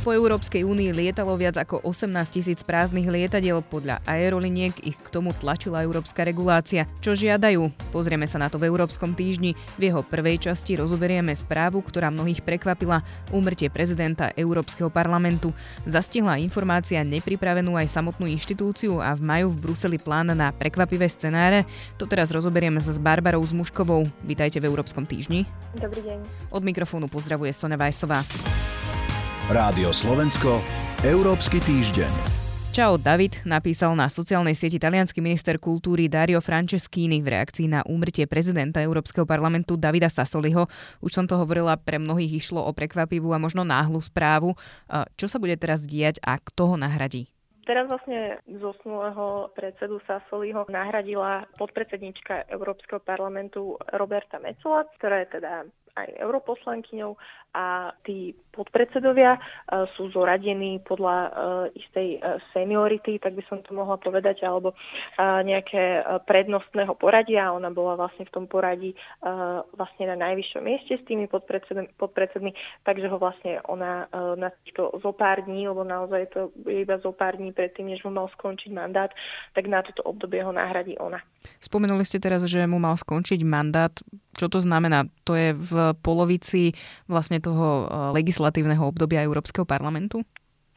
Po Európskej únii lietalo viac ako 18 tisíc prázdnych lietadiel. Podľa aeroliniek ich k tomu tlačila európska regulácia. Čo žiadajú? Pozrieme sa na to v Európskom týždni. V jeho prvej časti rozoberieme správu, ktorá mnohých prekvapila. Úmrtie prezidenta Európskeho parlamentu. Zastihla informácia nepripravenú aj samotnú inštitúciu a v maju v Bruseli plán na prekvapivé scenáre. To teraz rozoberieme sa s Barbarou Zmuškovou. Vítajte v Európskom týždni. Dobrý deň. Od mikrofónu pozdravuje Sonja Vajsová. Rádio Slovensko, Európsky týždeň. Čau David napísal na sociálnej sieti talianský minister kultúry Dario Franceschini v reakcii na úmrtie prezidenta Európskeho parlamentu Davida Sassoliho. Už som to hovorila, pre mnohých išlo o prekvapivú a možno náhlu správu. Čo sa bude teraz diať a kto ho nahradí? Teraz vlastne zosnulého predsedu Sassoliho nahradila podpredsednička Európskeho parlamentu Roberta Mecola, ktorá je teda aj europoslankyňou a tí podpredsedovia e, sú zoradení podľa e, istej e, seniority, tak by som to mohla povedať, alebo nejaké prednostného poradia. Ona bola vlastne v tom poradí vlastne na najvyššom mieste s tými podpredsedmi, takže ho vlastne ona na týchto zo pár dní, lebo naozaj to iba zo pár dní predtým, než mu mal skončiť mandát, tak na toto obdobie ho nahradí ona. Spomenuli ste teraz, že mu mal skončiť mandát. Čo to znamená? To je v polovici vlastne toho eh, legislatívneho obdobia Európskeho parlamentu?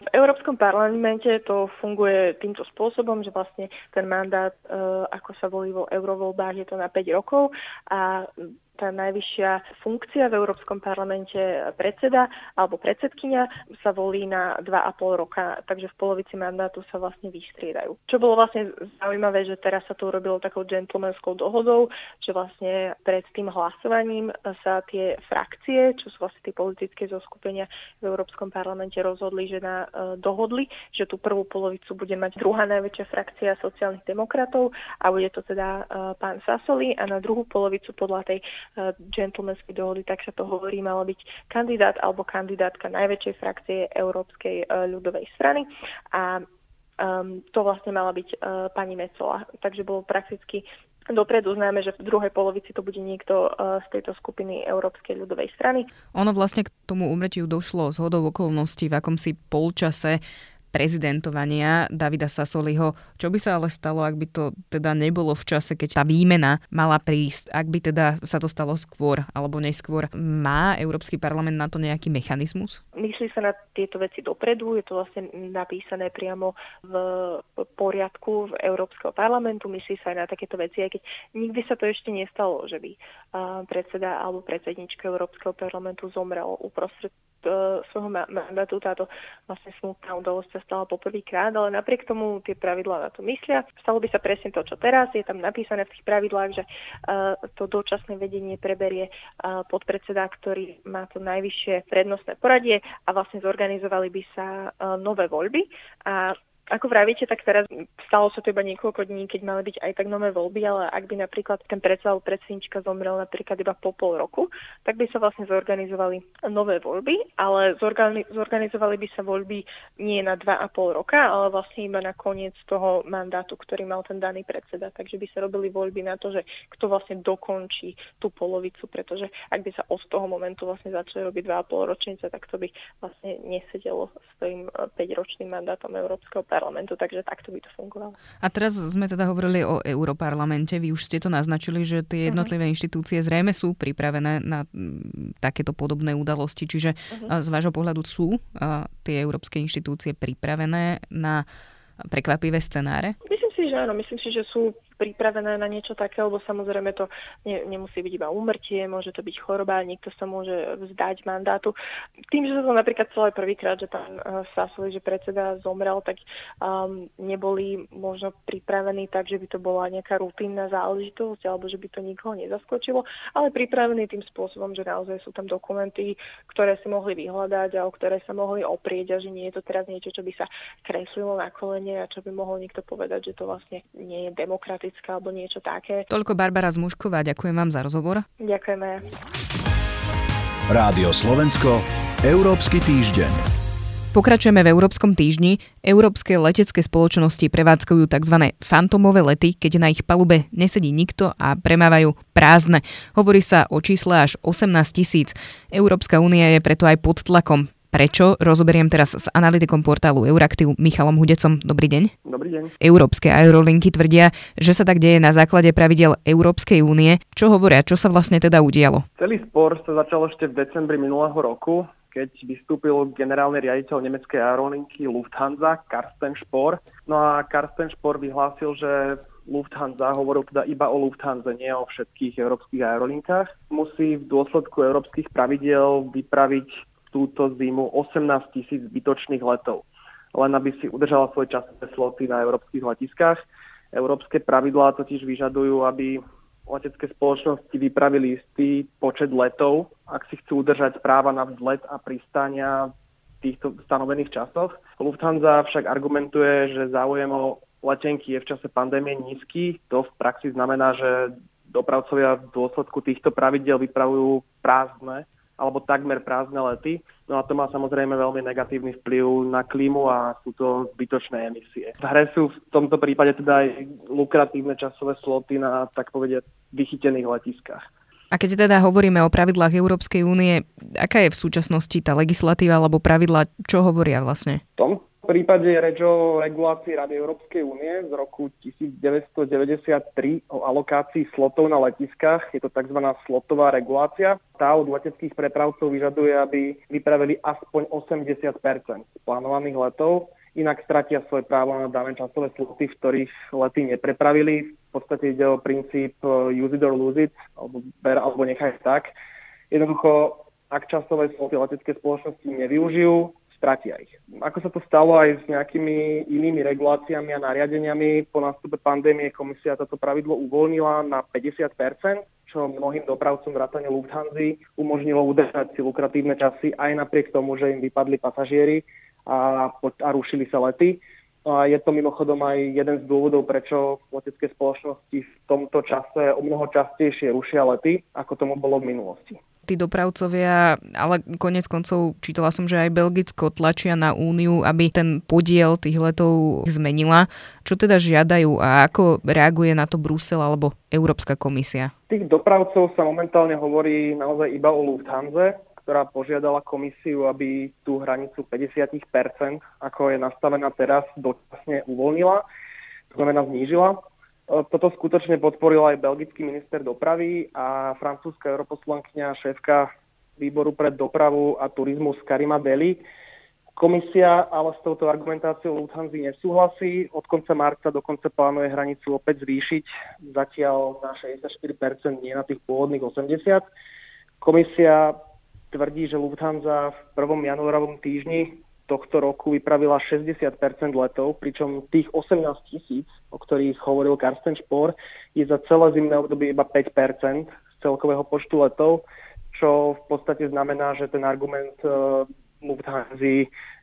V Európskom parlamente to funguje týmto spôsobom, že vlastne ten mandát, eh, ako sa volí vo eurovoľbách, je to na 5 rokov a tá najvyššia funkcia v Európskom parlamente predseda alebo predsedkynia sa volí na 2,5 roka, takže v polovici mandátu sa vlastne vystriedajú. Čo bolo vlastne zaujímavé, že teraz sa to urobilo takou gentlemanskou dohodou, že vlastne pred tým hlasovaním sa tie frakcie, čo sú vlastne tie politické zoskupenia v Európskom parlamente rozhodli, že na, uh, dohodli, že tú prvú polovicu bude mať druhá najväčšia frakcia sociálnych demokratov a bude to teda uh, pán Sasoli a na druhú polovicu podľa tej gentlemanskej dohody, tak sa to hovorí, malo byť kandidát alebo kandidátka najväčšej frakcie Európskej e, ľudovej strany a um, to vlastne mala byť uh, pani Mecola. Takže bolo prakticky dopredu známe, že v druhej polovici to bude niekto uh, z tejto skupiny Európskej ľudovej strany. Ono vlastne k tomu umretiu došlo z hodou okolností v akomsi polčase prezidentovania Davida Sasoliho. Čo by sa ale stalo, ak by to teda nebolo v čase, keď tá výmena mala prísť, ak by teda sa to stalo skôr alebo neskôr? Má Európsky parlament na to nejaký mechanizmus? Myslí sa na tieto veci dopredu, je to vlastne napísané priamo v poriadku v Európskeho parlamentu, myslí sa aj na takéto veci, aj keď nikdy sa to ešte nestalo, že by predseda alebo predsednička Európskeho parlamentu zomrel uprostred svojho mandátu táto vlastne smutná udalosť sa stala poprvýkrát, ale napriek tomu tie pravidlá na to myslia. Stalo by sa presne to, čo teraz. Je tam napísané v tých pravidlách, že uh, to dočasné vedenie preberie uh, podpredseda, ktorý má to najvyššie prednostné poradie a vlastne zorganizovali by sa nové voľby a ako vravíte, tak teraz stalo sa to iba niekoľko dní, keď mali byť aj tak nové voľby, ale ak by napríklad ten predseda predsednička zomrel napríklad iba po pol roku, tak by sa vlastne zorganizovali nové voľby, ale zorganizovali by sa voľby nie na dva a pol roka, ale vlastne iba na koniec toho mandátu, ktorý mal ten daný predseda. Takže by sa robili voľby na to, že kto vlastne dokončí tú polovicu, pretože ak by sa od toho momentu vlastne začali robiť dva a pol ročnice, tak to by vlastne nesedelo s tým 5-ročným mandátom Európskeho parlamentu, takže takto by to fungovalo. A teraz sme teda hovorili o Europarlamente. Vy už ste to naznačili, že tie mhm. jednotlivé uh-huh. inštitúcie zrejme sú pripravené na takéto podobné udalosti. Čiže uh-huh. z vášho pohľadu sú tie európske inštitúcie pripravené na prekvapivé scenáre? Myslím si, že áno. Myslím si, že sú pripravené na niečo také, lebo samozrejme to ne, nemusí byť iba úmrtie, môže to byť choroba, niekto sa môže vzdať mandátu. Tým, že to napríklad celé prvýkrát, že pán uh, Sasoli, že predseda zomrel, tak um, neboli možno pripravení tak, že by to bola nejaká rutinná záležitosť alebo že by to nikoho nezaskočilo, ale pripravení tým spôsobom, že naozaj sú tam dokumenty, ktoré si mohli vyhľadať a o ktoré sa mohli oprieť a že nie je to teraz niečo, čo by sa kreslilo na kolene a čo by mohol niekto povedať, že to vlastne nie je demokratické toxická alebo niečo také. Toľko Barbara Zmušková, ďakujem vám za rozhovor. Ďakujeme. Rádio Slovensko, Európsky týždeň. Pokračujeme v Európskom týždni. Európske letecké spoločnosti prevádzkujú tzv. fantomové lety, keď na ich palube nesedí nikto a premávajú prázdne. Hovorí sa o čísle až 18 tisíc. Európska únia je preto aj pod tlakom. Prečo? Rozoberiem teraz s analytikom portálu Euraktiv Michalom Hudecom. Dobrý deň. Dobrý deň. Európske aerolinky tvrdia, že sa tak deje na základe pravidel Európskej únie. Čo hovoria? Čo sa vlastne teda udialo? Celý spor sa začal ešte v decembri minulého roku keď vystúpil generálny riaditeľ nemeckej aerolinky Lufthansa, Karsten Spohr. No a Karsten Spohr vyhlásil, že Lufthansa, hovoril teda iba o Lufthansa, nie o všetkých európskych aerolinkách, musí v dôsledku európskych pravidiel vypraviť túto zimu 18 tisíc zbytočných letov, len aby si udržala svoje časové sloty na európskych letiskách. Európske pravidlá totiž vyžadujú, aby letecké spoločnosti vypravili istý počet letov, ak si chcú udržať práva na vzlet a pristánia v týchto stanovených časoch. Lufthansa však argumentuje, že záujem o letenky je v čase pandémie nízky. To v praxi znamená, že dopravcovia v dôsledku týchto pravidel vypravujú prázdne alebo takmer prázdne lety. No a to má samozrejme veľmi negatívny vplyv na klímu a sú to zbytočné emisie. V hre sú v tomto prípade teda aj lukratívne časové sloty na, tak povediať, vychytených letiskách. A keď teda hovoríme o pravidlách Európskej únie, aká je v súčasnosti tá legislatíva alebo pravidla, čo hovoria vlastne? Tom v prípade reč o regulácii Rady Európskej únie z roku 1993 o alokácii slotov na letiskách. Je to tzv. slotová regulácia. Tá od leteckých prepravcov vyžaduje, aby vypravili aspoň 80% plánovaných letov, inak stratia svoje právo na dané časové sloty, v ktorých lety neprepravili. V podstate ide o princíp uh, use it or lose it, alebo ber alebo nechaj tak. Jednoducho, ak časové sloty letecké spoločnosti nevyužijú, stratia ich. Ako sa to stalo aj s nejakými inými reguláciami a nariadeniami, po nástupe pandémie komisia toto pravidlo uvoľnila na 50% čo mnohým dopravcom vrátane Lufthansa umožnilo udržať si lukratívne časy aj napriek tomu, že im vypadli pasažieri a, a rušili sa lety. A je to mimochodom aj jeden z dôvodov, prečo letecké spoločnosti v tomto čase o mnoho častejšie rušia lety, ako tomu bolo v minulosti tí dopravcovia, ale konec koncov čítala som, že aj Belgicko tlačia na úniu, aby ten podiel tých letov zmenila. Čo teda žiadajú a ako reaguje na to Brusel alebo Európska komisia? Tých dopravcov sa momentálne hovorí naozaj iba o Lufthansa, ktorá požiadala komisiu, aby tú hranicu 50%, ako je nastavená teraz, dočasne uvoľnila, to znamená znížila. Toto skutočne podporil aj belgický minister dopravy a francúzska europoslankyňa šéfka výboru pre dopravu a turizmus Karima Deli. Komisia ale s touto argumentáciou Lufthansa nesúhlasí. Od konca marca dokonca plánuje hranicu opäť zvýšiť, zatiaľ na 64%, nie na tých pôvodných 80%. Komisia tvrdí, že Lufthansa v 1. januárovom týždni tohto roku vypravila 60% letov, pričom tých 18 tisíc, o ktorých hovoril Karsten Spohr, je za celé zimné obdobie iba 5 z celkového počtu letov, čo v podstate znamená, že ten argument uh, Lufthansa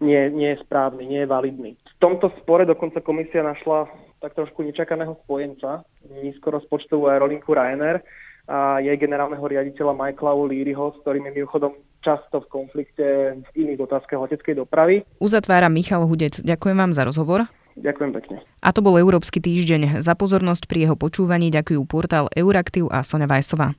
nie, nie je správny, nie je validný. V tomto spore dokonca komisia našla tak trošku nečakaného spojenca, nízko rozpočtovú aerolinku Ryanair, a jej generálneho riaditeľa Michaela O'Learyho, s ktorým je mimochodom často v konflikte v iných otázkach leteckej dopravy. Uzatvára Michal Hudec. Ďakujem vám za rozhovor. Ďakujem pekne. A to bol Európsky týždeň. Za pozornosť pri jeho počúvaní ďakujú portál Euraktiv a Sonja Vajsová.